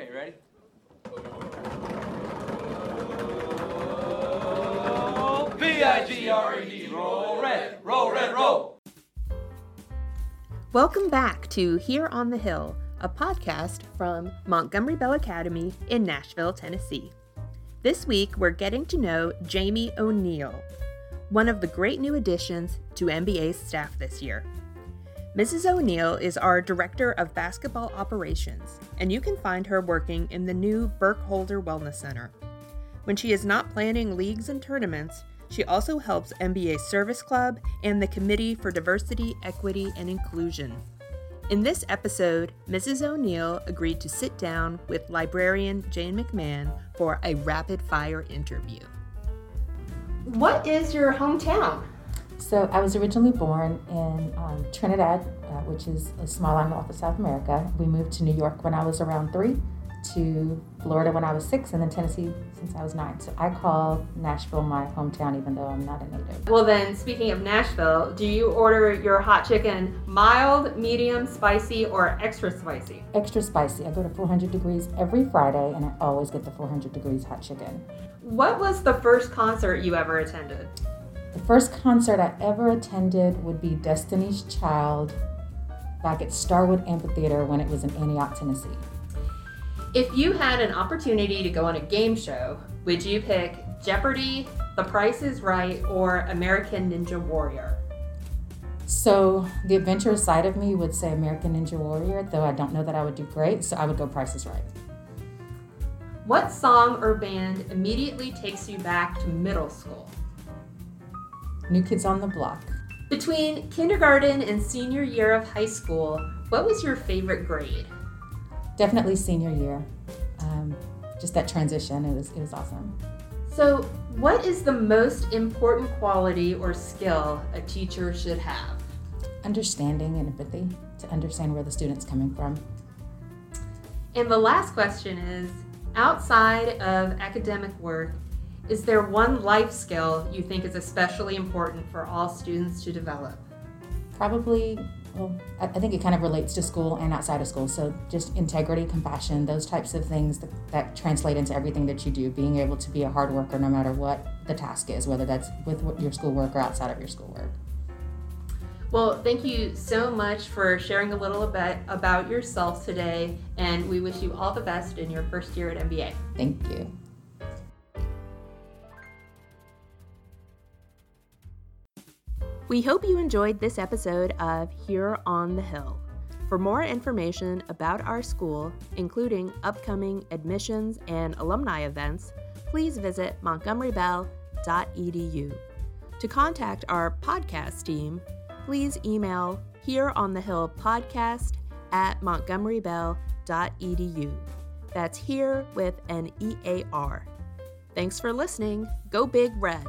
Okay, ready? Roll red, roll red, roll. Welcome back to Here on the Hill, a podcast from Montgomery Bell Academy in Nashville, Tennessee. This week, we're getting to know Jamie O'Neill, one of the great new additions to MBA's staff this year. Mrs. O'Neill is our Director of Basketball Operations, and you can find her working in the new Burkholder Wellness Center. When she is not planning leagues and tournaments, she also helps MBA Service Club and the Committee for Diversity, Equity, and Inclusion. In this episode, Mrs. O'Neill agreed to sit down with librarian Jane McMahon for a rapid fire interview. What is your hometown? So I was originally born in um, Trinidad, uh, which is a small island off of South America. We moved to New York when I was around three to Florida when I was six, and then Tennessee since I was nine. So I call Nashville my hometown, even though I'm not a native. Well, then, speaking of Nashville, do you order your hot chicken mild, medium, spicy, or extra spicy? Extra spicy. I go to 400 degrees every Friday, and I always get the 400 degrees hot chicken. What was the first concert you ever attended? The first concert I ever attended would be Destiny's Child back at Starwood Amphitheater when it was in Antioch, Tennessee. If you had an opportunity to go on a game show, would you pick Jeopardy, The Price is Right, or American Ninja Warrior? So the adventurous side of me would say American Ninja Warrior, though I don't know that I would do great, so I would go Price is Right. What song or band immediately takes you back to middle school? New Kids on the Block. Between kindergarten and senior year of high school, what was your favorite grade? Definitely senior year. Um, just that transition, it was, it was awesome. So, what is the most important quality or skill a teacher should have? Understanding and empathy to understand where the student's coming from. And the last question is outside of academic work, is there one life skill you think is especially important for all students to develop? Probably, well, I, think it kind of relates to school and outside of school. So, just integrity, compassion, those types of things that, that translate into everything that you do. Being able to be a hard worker no matter what the task is, whether that's with your schoolwork or outside of your schoolwork. Well, thank you so much for sharing a little bit about yourself today, and we wish you all the best in your first year at MBA. Thank you. We hope you enjoyed this episode of Here on the Hill. For more information about our school, including upcoming admissions and alumni events, please visit montgomerybell.edu. To contact our podcast team, please email here on the hill podcast at montgomerybell.edu. That's here with an E A R. Thanks for listening. Go Big Red.